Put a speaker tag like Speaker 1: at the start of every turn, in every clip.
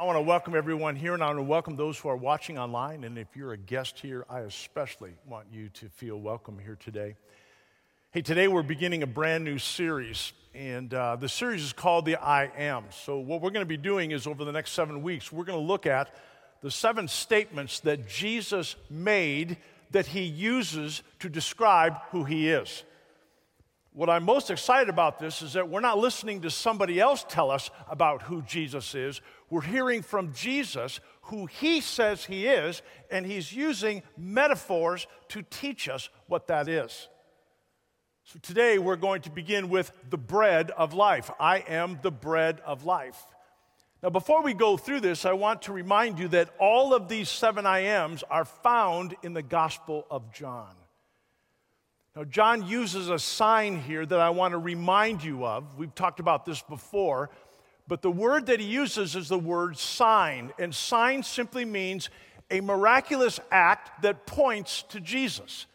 Speaker 1: I want to welcome everyone here, and I want to welcome those who are watching online. And if you're a guest here, I especially want you to feel welcome here today. Hey, today we're beginning a brand new series, and uh, the series is called the I Am. So, what we're going to be doing is over the next seven weeks, we're going to look at the seven statements that Jesus made that he uses to describe who he is. What I'm most excited about this is that we're not listening to somebody else tell us about who Jesus is. We're hearing from Jesus who he says he is, and he's using metaphors to teach us what that is. So today we're going to begin with the bread of life. I am the bread of life. Now, before we go through this, I want to remind you that all of these seven I ams are found in the Gospel of John. Now, John uses a sign here that I want to remind you of. We've talked about this before, but the word that he uses is the word sign, and sign simply means a miraculous act that points to Jesus.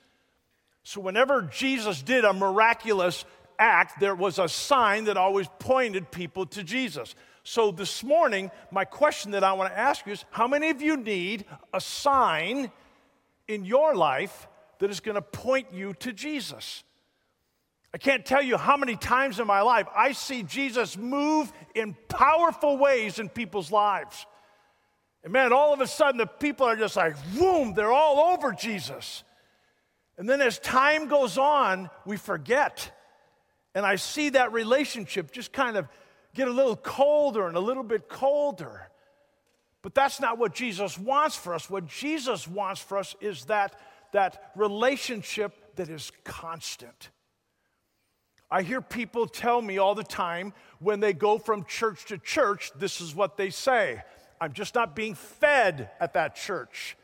Speaker 1: So, whenever Jesus did a miraculous act, there was a sign that always pointed people to Jesus. So, this morning, my question that I want to ask you is how many of you need a sign in your life that is going to point you to Jesus. I can't tell you how many times in my life I see Jesus move in powerful ways in people's lives. And man, all of a sudden the people are just like, boom, they're all over Jesus. And then as time goes on, we forget. And I see that relationship just kind of get a little colder and a little bit colder. But that's not what Jesus wants for us. What Jesus wants for us is that that relationship that is constant. I hear people tell me all the time when they go from church to church, this is what they say I'm just not being fed at that church.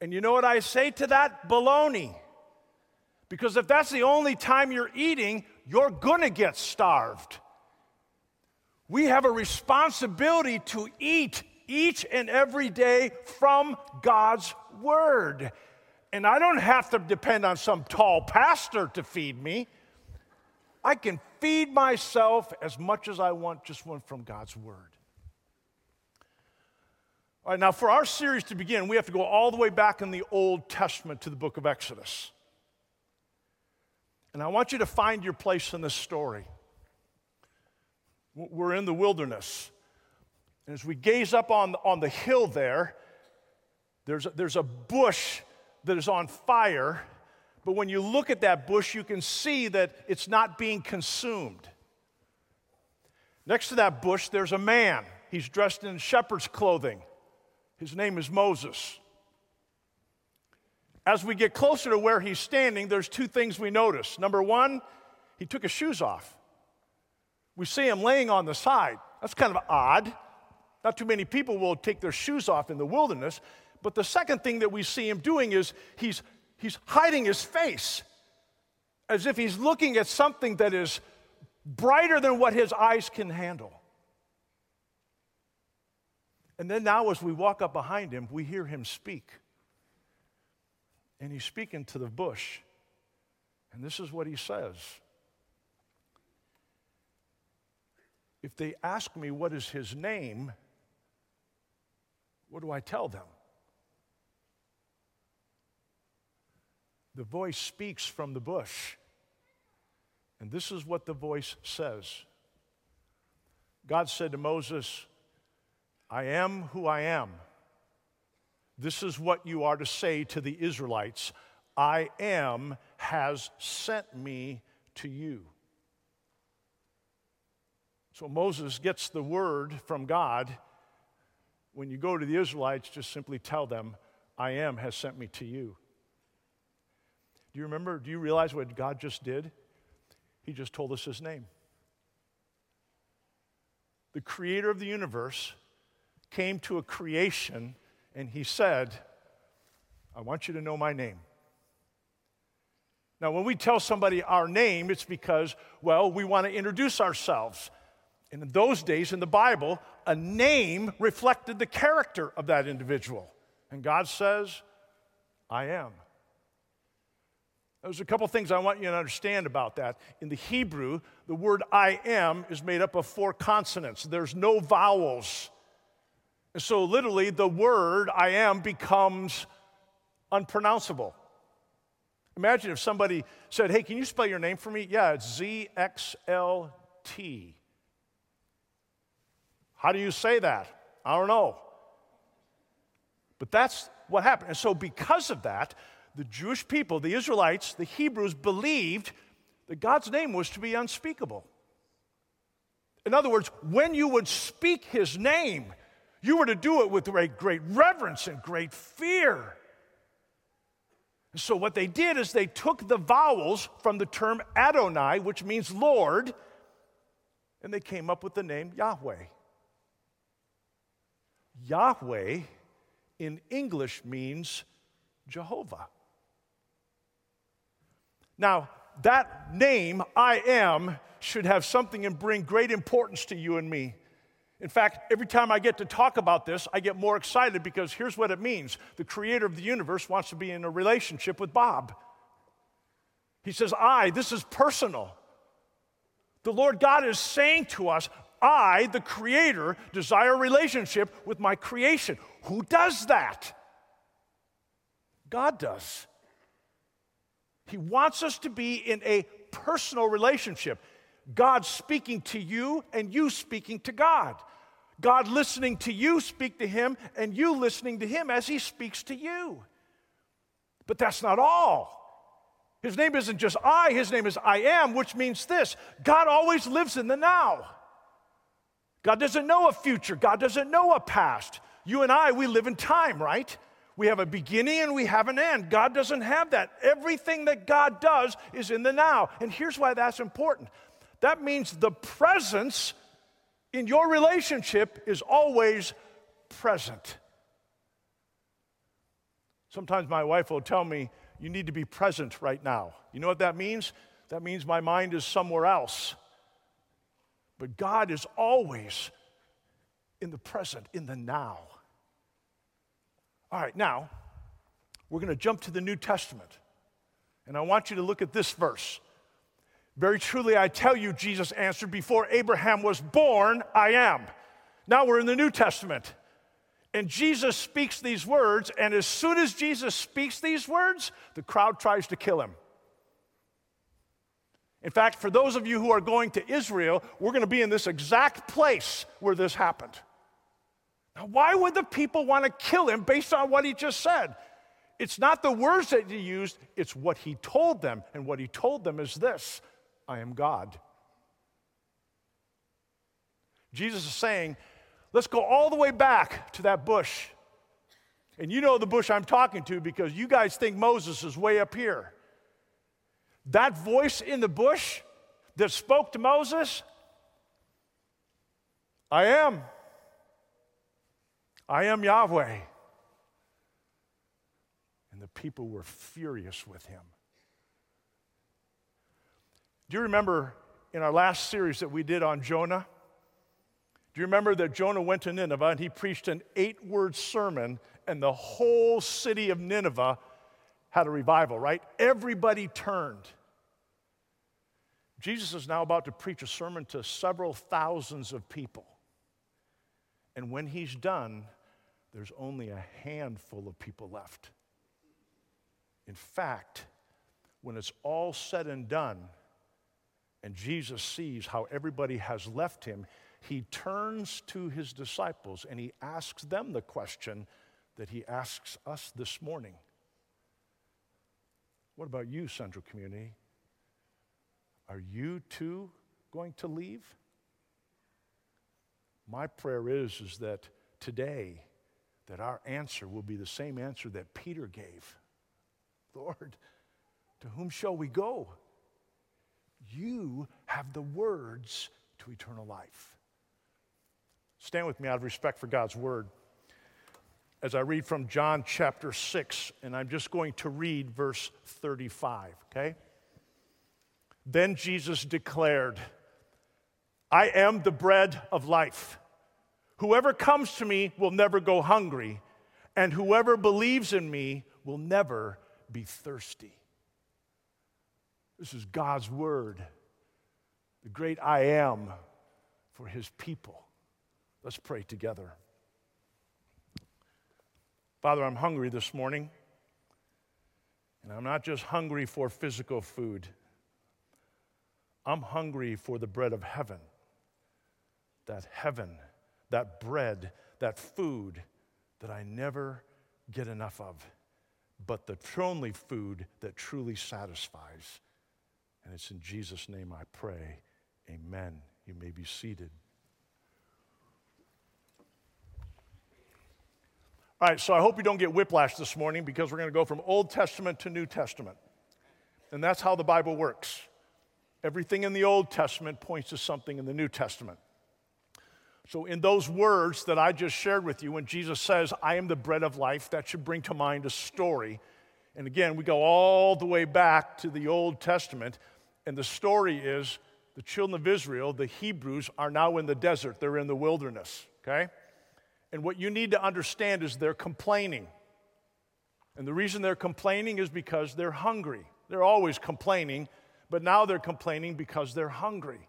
Speaker 1: And you know what I say to that? Baloney. Because if that's the only time you're eating, you're gonna get starved. We have a responsibility to eat each and every day from God's Word. And I don't have to depend on some tall pastor to feed me. I can feed myself as much as I want, just one from God's Word. All right, now for our series to begin, we have to go all the way back in the Old Testament to the book of Exodus. And I want you to find your place in this story. We're in the wilderness. And as we gaze up on, on the hill there, there's a, there's a bush that is on fire, but when you look at that bush, you can see that it's not being consumed. Next to that bush, there's a man. He's dressed in shepherd's clothing. His name is Moses. As we get closer to where he's standing, there's two things we notice. Number one, he took his shoes off. We see him laying on the side. That's kind of odd. Not too many people will take their shoes off in the wilderness. But the second thing that we see him doing is he's, he's hiding his face as if he's looking at something that is brighter than what his eyes can handle. And then now, as we walk up behind him, we hear him speak. And he's speaking to the bush. And this is what he says If they ask me what is his name, what do I tell them? The voice speaks from the bush. And this is what the voice says God said to Moses, I am who I am. This is what you are to say to the Israelites I am has sent me to you. So Moses gets the word from God. When you go to the Israelites, just simply tell them, I am has sent me to you. Do you remember? Do you realize what God just did? He just told us his name. The creator of the universe came to a creation and he said, I want you to know my name. Now, when we tell somebody our name, it's because, well, we want to introduce ourselves. And in those days in the Bible, a name reflected the character of that individual. And God says, I am. There's a couple things I want you to understand about that. In the Hebrew, the word I am is made up of four consonants, there's no vowels. And so, literally, the word I am becomes unpronounceable. Imagine if somebody said, Hey, can you spell your name for me? Yeah, it's Z X L T. How do you say that? I don't know. But that's what happened. And so, because of that, the Jewish people, the Israelites, the Hebrews believed that God's name was to be unspeakable. In other words, when you would speak his name, you were to do it with great, reverence and great fear. So, what they did is they took the vowels from the term Adonai, which means Lord, and they came up with the name Yahweh. Yahweh in English means Jehovah. Now, that name, I am, should have something and bring great importance to you and me. In fact, every time I get to talk about this, I get more excited because here's what it means the creator of the universe wants to be in a relationship with Bob. He says, I, this is personal. The Lord God is saying to us, I, the creator, desire a relationship with my creation. Who does that? God does. He wants us to be in a personal relationship. God speaking to you and you speaking to God. God listening to you speak to Him and you listening to Him as He speaks to you. But that's not all. His name isn't just I, His name is I am, which means this God always lives in the now. God doesn't know a future, God doesn't know a past. You and I, we live in time, right? We have a beginning and we have an end. God doesn't have that. Everything that God does is in the now. And here's why that's important that means the presence in your relationship is always present. Sometimes my wife will tell me, You need to be present right now. You know what that means? That means my mind is somewhere else. But God is always in the present, in the now. All right, now we're going to jump to the New Testament. And I want you to look at this verse. Very truly, I tell you, Jesus answered, before Abraham was born, I am. Now we're in the New Testament. And Jesus speaks these words, and as soon as Jesus speaks these words, the crowd tries to kill him. In fact, for those of you who are going to Israel, we're going to be in this exact place where this happened. Now, why would the people want to kill him based on what he just said? It's not the words that he used, it's what he told them. And what he told them is this I am God. Jesus is saying, let's go all the way back to that bush. And you know the bush I'm talking to because you guys think Moses is way up here. That voice in the bush that spoke to Moses, I am. I am Yahweh. And the people were furious with him. Do you remember in our last series that we did on Jonah? Do you remember that Jonah went to Nineveh and he preached an eight word sermon, and the whole city of Nineveh had a revival, right? Everybody turned. Jesus is now about to preach a sermon to several thousands of people. And when he's done, there's only a handful of people left. In fact, when it's all said and done, and Jesus sees how everybody has left him, he turns to his disciples and he asks them the question that he asks us this morning What about you, Central Community? Are you too going to leave? My prayer is, is that today, that our answer will be the same answer that Peter gave. Lord, to whom shall we go? You have the words to eternal life. Stand with me out of respect for God's word as I read from John chapter 6, and I'm just going to read verse 35, okay? Then Jesus declared, I am the bread of life. Whoever comes to me will never go hungry, and whoever believes in me will never be thirsty. This is God's word, the great I am for his people. Let's pray together. Father, I'm hungry this morning. And I'm not just hungry for physical food, I'm hungry for the bread of heaven. That heaven, that bread, that food that I never get enough of, but the only food that truly satisfies. And it's in Jesus' name I pray. Amen. You may be seated. All right, so I hope you don't get whiplash this morning because we're going to go from Old Testament to New Testament. And that's how the Bible works. Everything in the Old Testament points to something in the New Testament. So, in those words that I just shared with you, when Jesus says, I am the bread of life, that should bring to mind a story. And again, we go all the way back to the Old Testament. And the story is the children of Israel, the Hebrews, are now in the desert, they're in the wilderness, okay? And what you need to understand is they're complaining. And the reason they're complaining is because they're hungry. They're always complaining, but now they're complaining because they're hungry.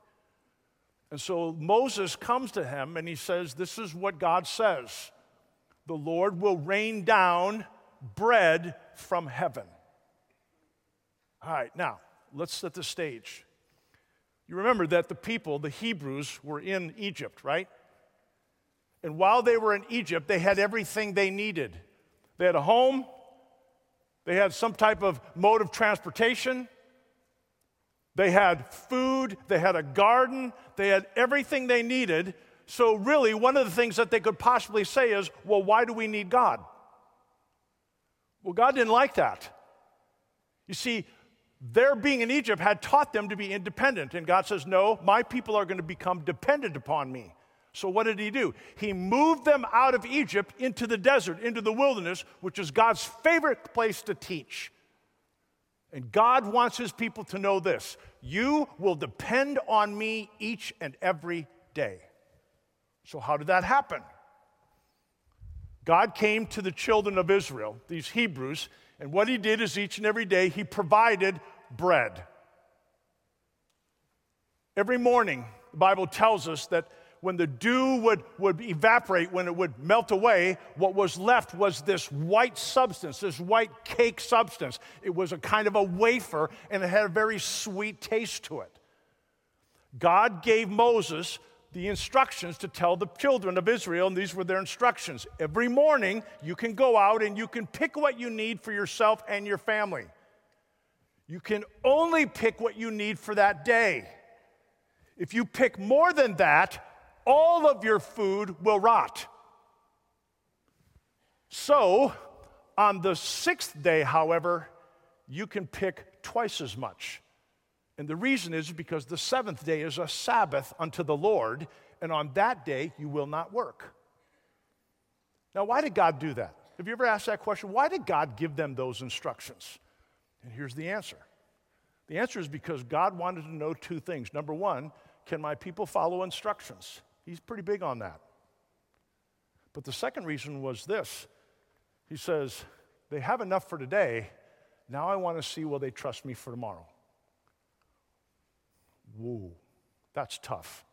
Speaker 1: And so Moses comes to him and he says, This is what God says the Lord will rain down bread from heaven. All right, now let's set the stage. You remember that the people, the Hebrews, were in Egypt, right? And while they were in Egypt, they had everything they needed. They had a home, they had some type of mode of transportation, they had food, they had a garden, they had everything they needed. So, really, one of the things that they could possibly say is, well, why do we need God? Well, God didn't like that. You see, their being in Egypt had taught them to be independent. And God says, no, my people are going to become dependent upon me. So, what did he do? He moved them out of Egypt into the desert, into the wilderness, which is God's favorite place to teach. And God wants his people to know this you will depend on me each and every day. So, how did that happen? God came to the children of Israel, these Hebrews, and what he did is each and every day he provided bread. Every morning, the Bible tells us that when the dew would, would evaporate, when it would melt away, what was left was this white substance, this white cake substance. It was a kind of a wafer and it had a very sweet taste to it. God gave Moses the instructions to tell the children of Israel, and these were their instructions. Every morning, you can go out and you can pick what you need for yourself and your family. You can only pick what you need for that day. If you pick more than that, all of your food will rot. So, on the sixth day, however, you can pick twice as much. And the reason is because the seventh day is a Sabbath unto the Lord, and on that day you will not work. Now, why did God do that? Have you ever asked that question? Why did God give them those instructions? And here's the answer the answer is because God wanted to know two things. Number one, can my people follow instructions? He's pretty big on that. But the second reason was this He says, They have enough for today. Now I want to see will they trust me for tomorrow. Whoa, that's tough.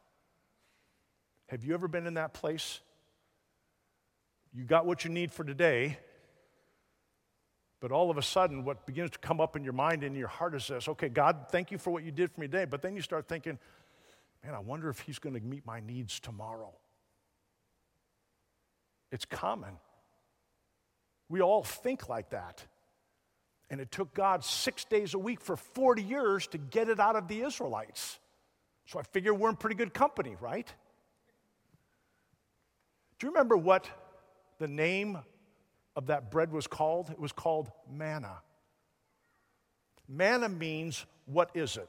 Speaker 1: Have you ever been in that place? You got what you need for today, but all of a sudden, what begins to come up in your mind and in your heart is this okay, God, thank you for what you did for me today. But then you start thinking, man, I wonder if he's going to meet my needs tomorrow. It's common. We all think like that. And it took God six days a week for 40 years to get it out of the Israelites. So I figure we're in pretty good company, right? Do you remember what the name of that bread was called? It was called manna. Manna means, what is it?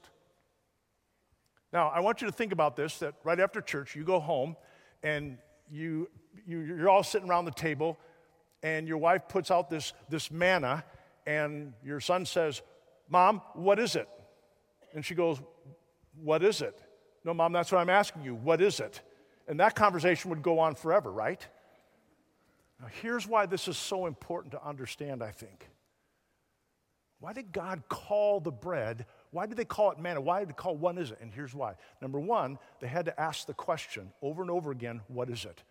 Speaker 1: Now, I want you to think about this that right after church, you go home and you, you, you're all sitting around the table, and your wife puts out this, this manna, and your son says, Mom, what is it? And she goes, What is it? No, Mom, that's what I'm asking you. What is it? And that conversation would go on forever, right? Now, here's why this is so important to understand, I think. Why did God call the bread why did they call it manna? Why did they call one is it? And here's why. Number one, they had to ask the question over and over again, what is it?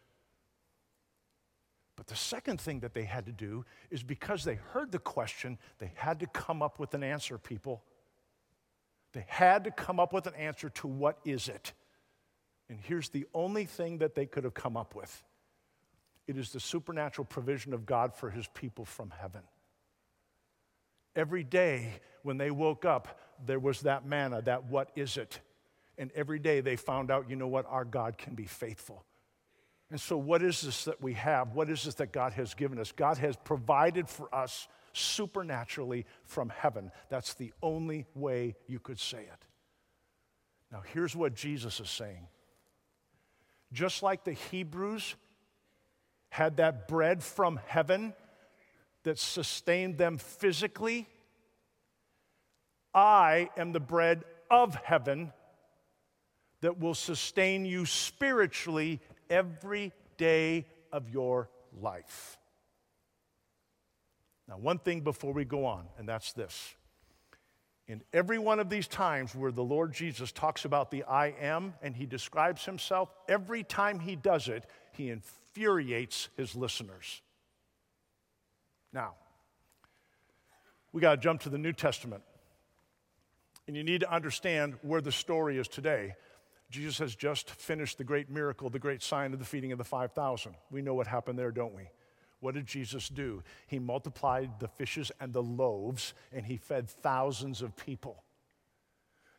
Speaker 1: But But the second thing that they had to do is because they heard the question, they had to come up with an answer, people. They had to come up with an answer to what is it? And here's the only thing that they could have come up with it is the supernatural provision of God for his people from heaven. Every day when they woke up, there was that manna, that what is it? And every day they found out, you know what, our God can be faithful. And so, what is this that we have? What is this that God has given us? God has provided for us supernaturally from heaven. That's the only way you could say it. Now, here's what Jesus is saying. Just like the Hebrews had that bread from heaven that sustained them physically, I am the bread of heaven that will sustain you spiritually every day of your life. Now, one thing before we go on, and that's this. In every one of these times where the Lord Jesus talks about the I am and he describes himself, every time he does it, he infuriates his listeners. Now, we got to jump to the New Testament. And you need to understand where the story is today. Jesus has just finished the great miracle, the great sign of the feeding of the 5,000. We know what happened there, don't we? What did Jesus do? He multiplied the fishes and the loaves, and he fed thousands of people.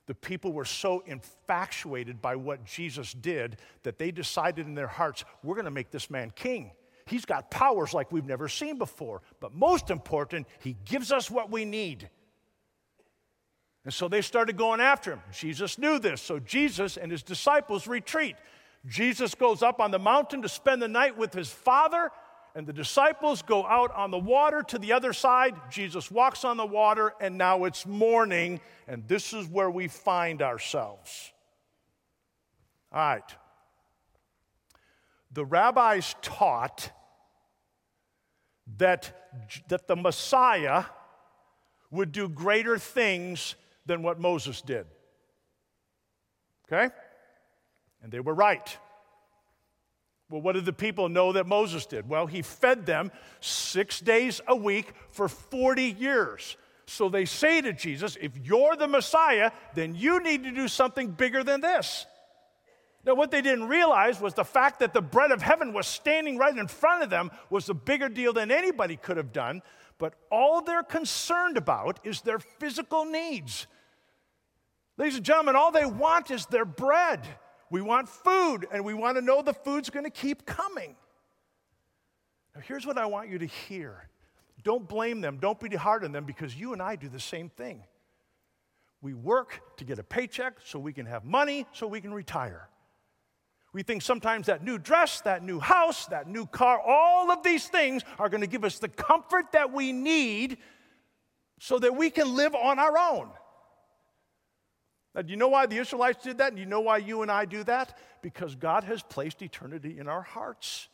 Speaker 1: The people were so infatuated by what Jesus did that they decided in their hearts, we're going to make this man king. He's got powers like we've never seen before. But most important, he gives us what we need. And so they started going after him. Jesus knew this. So Jesus and his disciples retreat. Jesus goes up on the mountain to spend the night with his father and the disciples go out on the water to the other side. Jesus walks on the water, and now it's morning, and this is where we find ourselves. All right. The rabbis taught that, that the Messiah would do greater things than what Moses did. Okay? And they were right. Well, what did the people know that Moses did? Well, he fed them six days a week for 40 years. So they say to Jesus, if you're the Messiah, then you need to do something bigger than this. Now, what they didn't realize was the fact that the bread of heaven was standing right in front of them was a bigger deal than anybody could have done. But all they're concerned about is their physical needs. Ladies and gentlemen, all they want is their bread. We want food, and we want to know the food's going to keep coming. Now, here's what I want you to hear don't blame them, don't be hard on them, because you and I do the same thing. We work to get a paycheck so we can have money so we can retire. We think sometimes that new dress, that new house, that new car, all of these things are going to give us the comfort that we need so that we can live on our own. Now, do you know why the Israelites did that? And you know why you and I do that? Because God has placed eternity in our hearts.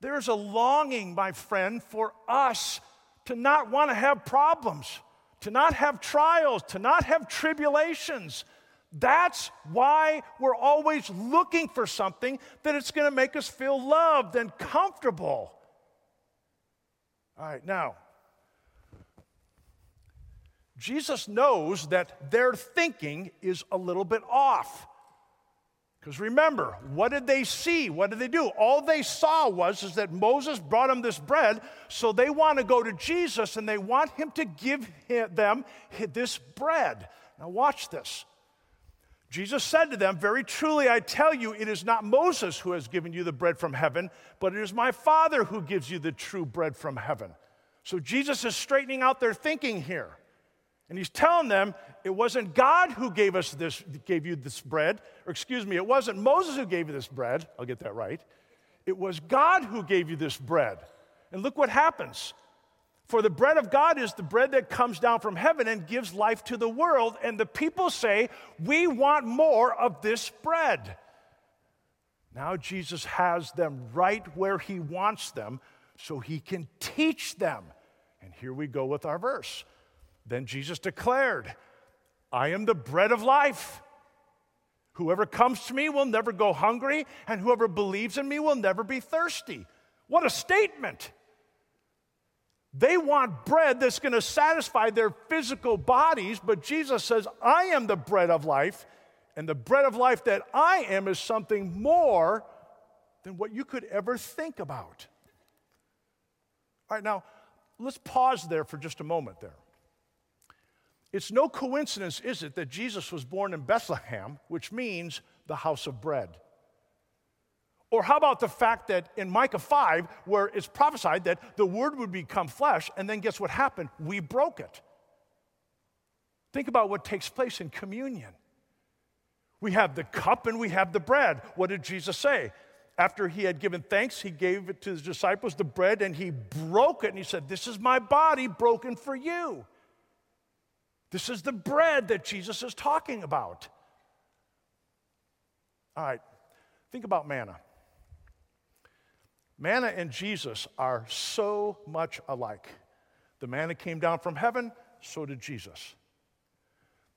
Speaker 1: There's a longing, my friend, for us to not want to have problems, to not have trials, to not have tribulations. That's why we're always looking for something that it's going to make us feel loved and comfortable. All right, now, Jesus knows that their thinking is a little bit off. Because remember, what did they see? What did they do? All they saw was is that Moses brought them this bread, so they want to go to Jesus and they want him to give them this bread. Now watch this. Jesus said to them, Very truly I tell you, it is not Moses who has given you the bread from heaven, but it is my Father who gives you the true bread from heaven. So Jesus is straightening out their thinking here. And he's telling them it wasn't God who gave us this, gave you this bread, or excuse me, it wasn't Moses who gave you this bread. I'll get that right. It was God who gave you this bread. And look what happens. For the bread of God is the bread that comes down from heaven and gives life to the world. And the people say, We want more of this bread. Now Jesus has them right where he wants them so he can teach them. And here we go with our verse. Then Jesus declared, I am the bread of life. Whoever comes to me will never go hungry, and whoever believes in me will never be thirsty. What a statement! They want bread that's going to satisfy their physical bodies, but Jesus says, I am the bread of life, and the bread of life that I am is something more than what you could ever think about. All right, now let's pause there for just a moment there. It's no coincidence, is it, that Jesus was born in Bethlehem, which means the house of bread. Or how about the fact that in Micah 5, where it's prophesied that the word would become flesh, and then guess what happened? We broke it. Think about what takes place in communion. We have the cup and we have the bread. What did Jesus say? After he had given thanks, he gave it to his disciples, the bread, and he broke it. And he said, This is my body broken for you. This is the bread that Jesus is talking about. All right, think about manna. Manna and Jesus are so much alike. The manna came down from heaven, so did Jesus.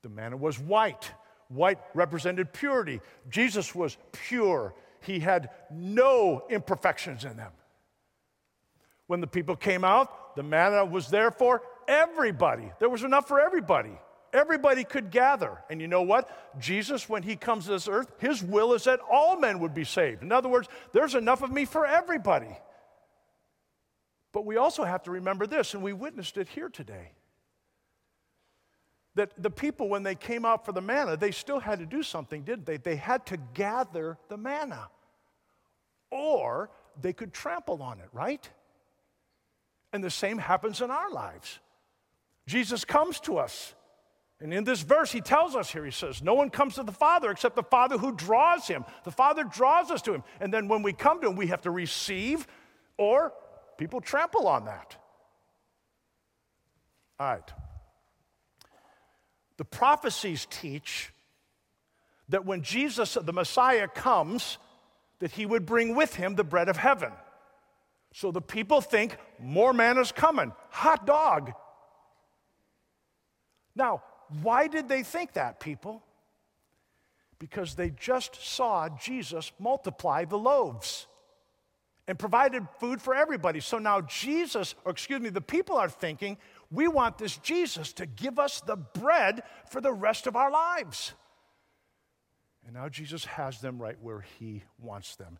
Speaker 1: The manna was white. White represented purity. Jesus was pure. He had no imperfections in them. When the people came out, the manna was there for everybody. There was enough for everybody. Everybody could gather. And you know what? Jesus, when he comes to this earth, his will is that all men would be saved. In other words, there's enough of me for everybody. But we also have to remember this, and we witnessed it here today. That the people, when they came out for the manna, they still had to do something, didn't they? They had to gather the manna, or they could trample on it, right? And the same happens in our lives. Jesus comes to us. And in this verse, he tells us here, he says, No one comes to the Father except the Father who draws him. The Father draws us to him. And then when we come to him, we have to receive, or people trample on that. All right. The prophecies teach that when Jesus, the Messiah, comes, that he would bring with him the bread of heaven. So the people think more manna's coming. Hot dog. Now, why did they think that, people? Because they just saw Jesus multiply the loaves and provided food for everybody. So now Jesus, or excuse me, the people are thinking, we want this Jesus to give us the bread for the rest of our lives. And now Jesus has them right where he wants them.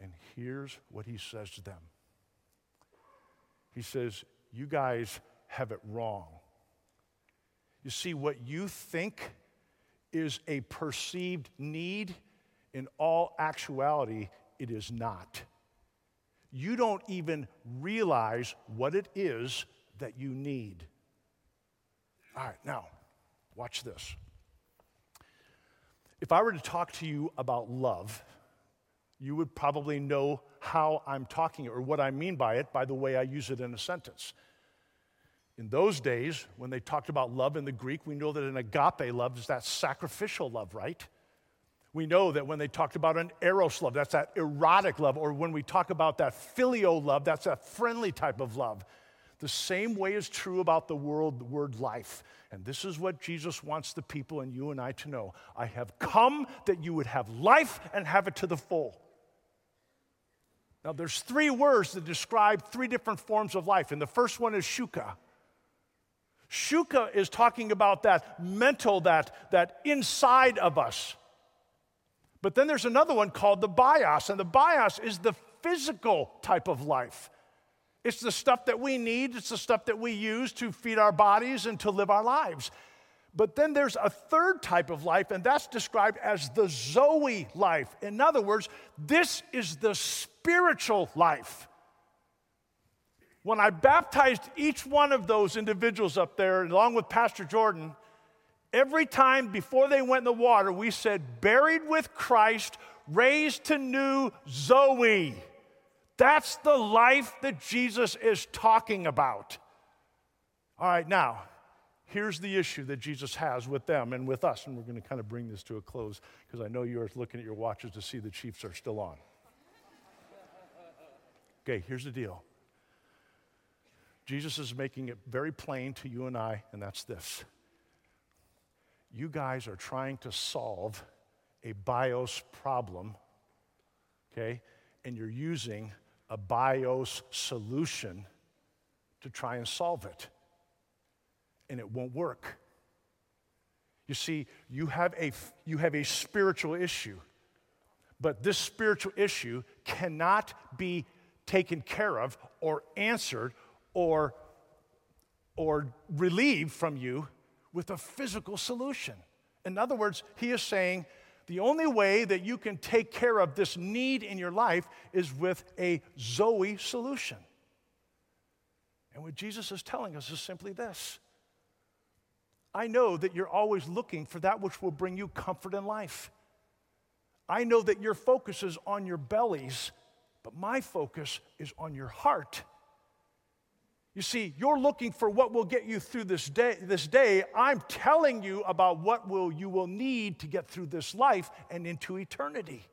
Speaker 1: And here's what he says to them He says, You guys have it wrong. You see, what you think is a perceived need, in all actuality, it is not. You don't even realize what it is that you need. All right, now, watch this. If I were to talk to you about love, you would probably know how I'm talking or what I mean by it by the way I use it in a sentence. In those days, when they talked about love in the Greek, we know that an agape love is that sacrificial love, right? We know that when they talked about an eros love, that's that erotic love, or when we talk about that filial love, that's a friendly type of love. The same way is true about the world, the word life. And this is what Jesus wants the people and you and I to know. I have come that you would have life and have it to the full. Now, there's three words that describe three different forms of life, and the first one is shuka. Shuka is talking about that mental, that, that inside of us. But then there's another one called the bios, and the bios is the physical type of life. It's the stuff that we need, it's the stuff that we use to feed our bodies and to live our lives. But then there's a third type of life, and that's described as the Zoe life. In other words, this is the spiritual life. When I baptized each one of those individuals up there, along with Pastor Jordan, every time before they went in the water, we said, buried with Christ, raised to new Zoe. That's the life that Jesus is talking about. All right, now, here's the issue that Jesus has with them and with us, and we're going to kind of bring this to a close because I know you're looking at your watches to see the Chiefs are still on. Okay, here's the deal Jesus is making it very plain to you and I, and that's this. You guys are trying to solve a bios problem, okay? And you're using a bios solution to try and solve it. And it won't work. You see, you have a, you have a spiritual issue, but this spiritual issue cannot be taken care of or answered or, or relieved from you with a physical solution. In other words, he is saying the only way that you can take care of this need in your life is with a Zoe solution. And what Jesus is telling us is simply this I know that you're always looking for that which will bring you comfort in life. I know that your focus is on your bellies, but my focus is on your heart. You see, you're looking for what will get you through this day. This day, I'm telling you about what will you will need to get through this life and into eternity.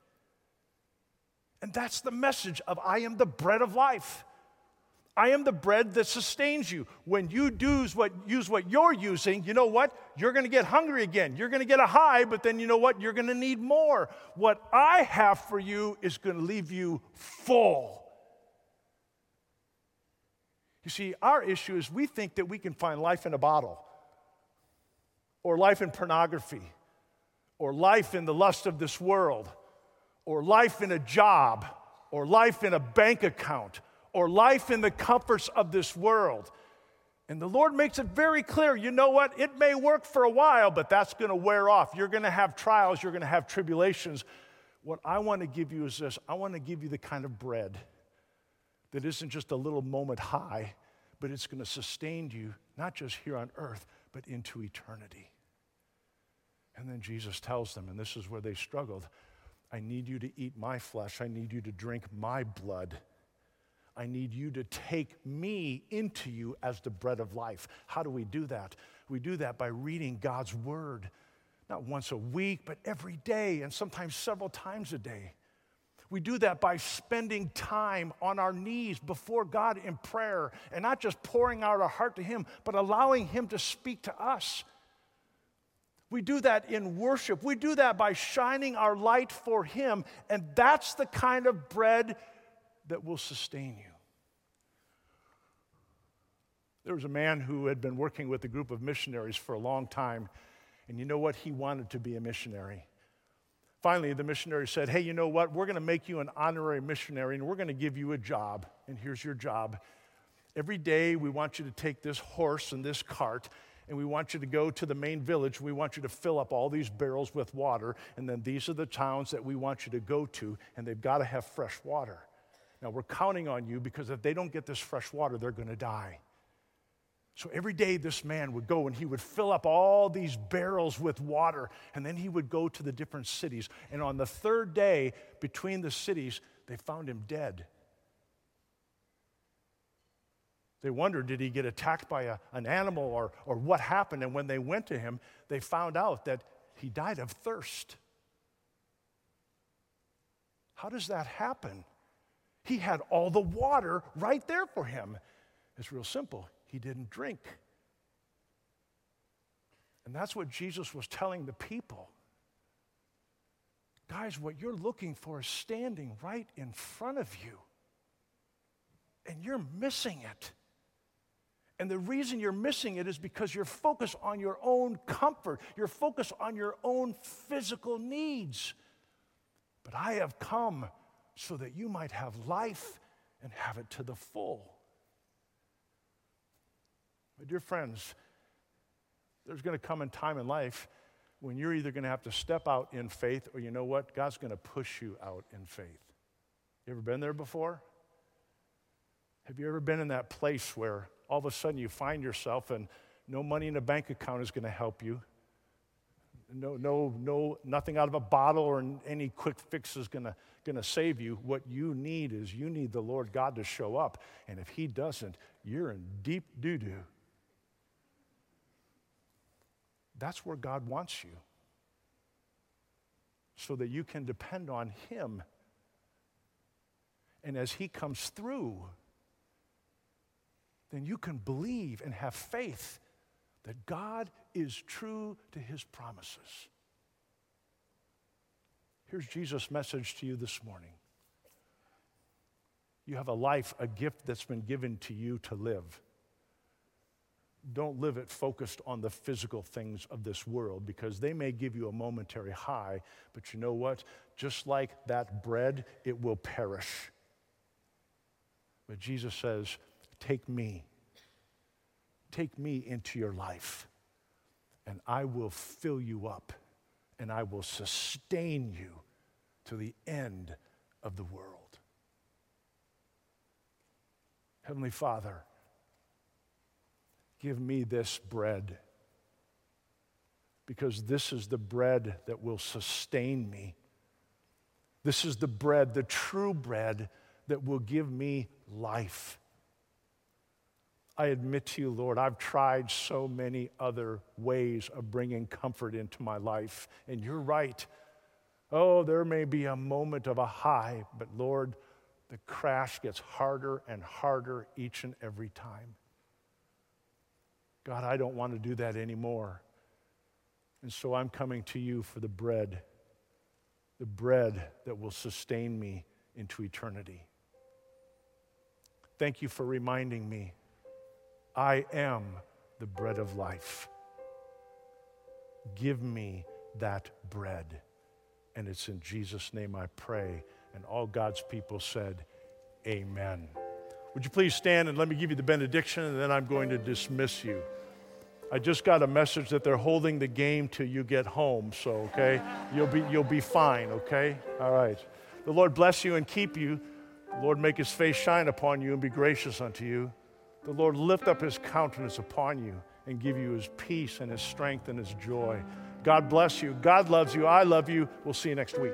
Speaker 1: And that's the message of I am the bread of life. I am the bread that sustains you. When you what, use what you're using, you know what? You're going to get hungry again. You're going to get a high, but then you know what? You're going to need more. What I have for you is going to leave you full. You see, our issue is we think that we can find life in a bottle, or life in pornography, or life in the lust of this world, or life in a job, or life in a bank account, or life in the comforts of this world. And the Lord makes it very clear you know what? It may work for a while, but that's going to wear off. You're going to have trials, you're going to have tribulations. What I want to give you is this I want to give you the kind of bread that isn't just a little moment high, but it's going to sustain you, not just here on earth, but into eternity. And then Jesus tells them, and this is where they struggled I need you to eat my flesh, I need you to drink my blood. I need you to take me into you as the bread of life. How do we do that? We do that by reading God's word, not once a week, but every day, and sometimes several times a day. We do that by spending time on our knees before God in prayer and not just pouring out our heart to Him, but allowing Him to speak to us. We do that in worship. We do that by shining our light for Him, and that's the kind of bread that will sustain you. There was a man who had been working with a group of missionaries for a long time, and you know what? He wanted to be a missionary. Finally, the missionary said, Hey, you know what? We're going to make you an honorary missionary and we're going to give you a job. And here's your job. Every day, we want you to take this horse and this cart and we want you to go to the main village. We want you to fill up all these barrels with water. And then these are the towns that we want you to go to, and they've got to have fresh water. Now, we're counting on you because if they don't get this fresh water, they're going to die. So every day, this man would go and he would fill up all these barrels with water, and then he would go to the different cities. And on the third day, between the cities, they found him dead. They wondered, did he get attacked by a, an animal or, or what happened? And when they went to him, they found out that he died of thirst. How does that happen? He had all the water right there for him. It's real simple he didn't drink. And that's what Jesus was telling the people. Guys, what you're looking for is standing right in front of you. And you're missing it. And the reason you're missing it is because you're focused on your own comfort, you're focused on your own physical needs. But I have come so that you might have life and have it to the full. My dear friends, there's going to come a time in life when you're either going to have to step out in faith or you know what? God's going to push you out in faith. You ever been there before? Have you ever been in that place where all of a sudden you find yourself and no money in a bank account is going to help you? No, no, no, nothing out of a bottle or any quick fix is going to, save you. What you need is you need the Lord God to show up. And if He doesn't, you're in deep doo doo. That's where God wants you. So that you can depend on Him. And as He comes through, then you can believe and have faith that God is true to His promises. Here's Jesus' message to you this morning You have a life, a gift that's been given to you to live. Don't live it focused on the physical things of this world because they may give you a momentary high, but you know what? Just like that bread, it will perish. But Jesus says, Take me. Take me into your life, and I will fill you up, and I will sustain you to the end of the world. Heavenly Father, give me this bread because this is the bread that will sustain me. This is the bread, the true bread that will give me life. I admit to you, Lord, I've tried so many other ways of bringing comfort into my life, and you're right. Oh, there may be a moment of a high, but Lord, the crash gets harder and harder each and every time. God, I don't want to do that anymore. And so I'm coming to you for the bread, the bread that will sustain me into eternity. Thank you for reminding me I am the bread of life. Give me that bread. And it's in Jesus' name I pray. And all God's people said, Amen. Would you please stand and let me give you the benediction, and then I'm going to dismiss you. I just got a message that they're holding the game till you get home, so okay? You'll be, you'll be fine, okay? All right. The Lord bless you and keep you. The Lord make his face shine upon you and be gracious unto you. The Lord lift up his countenance upon you and give you his peace and his strength and his joy. God bless you. God loves you. I love you. We'll see you next week.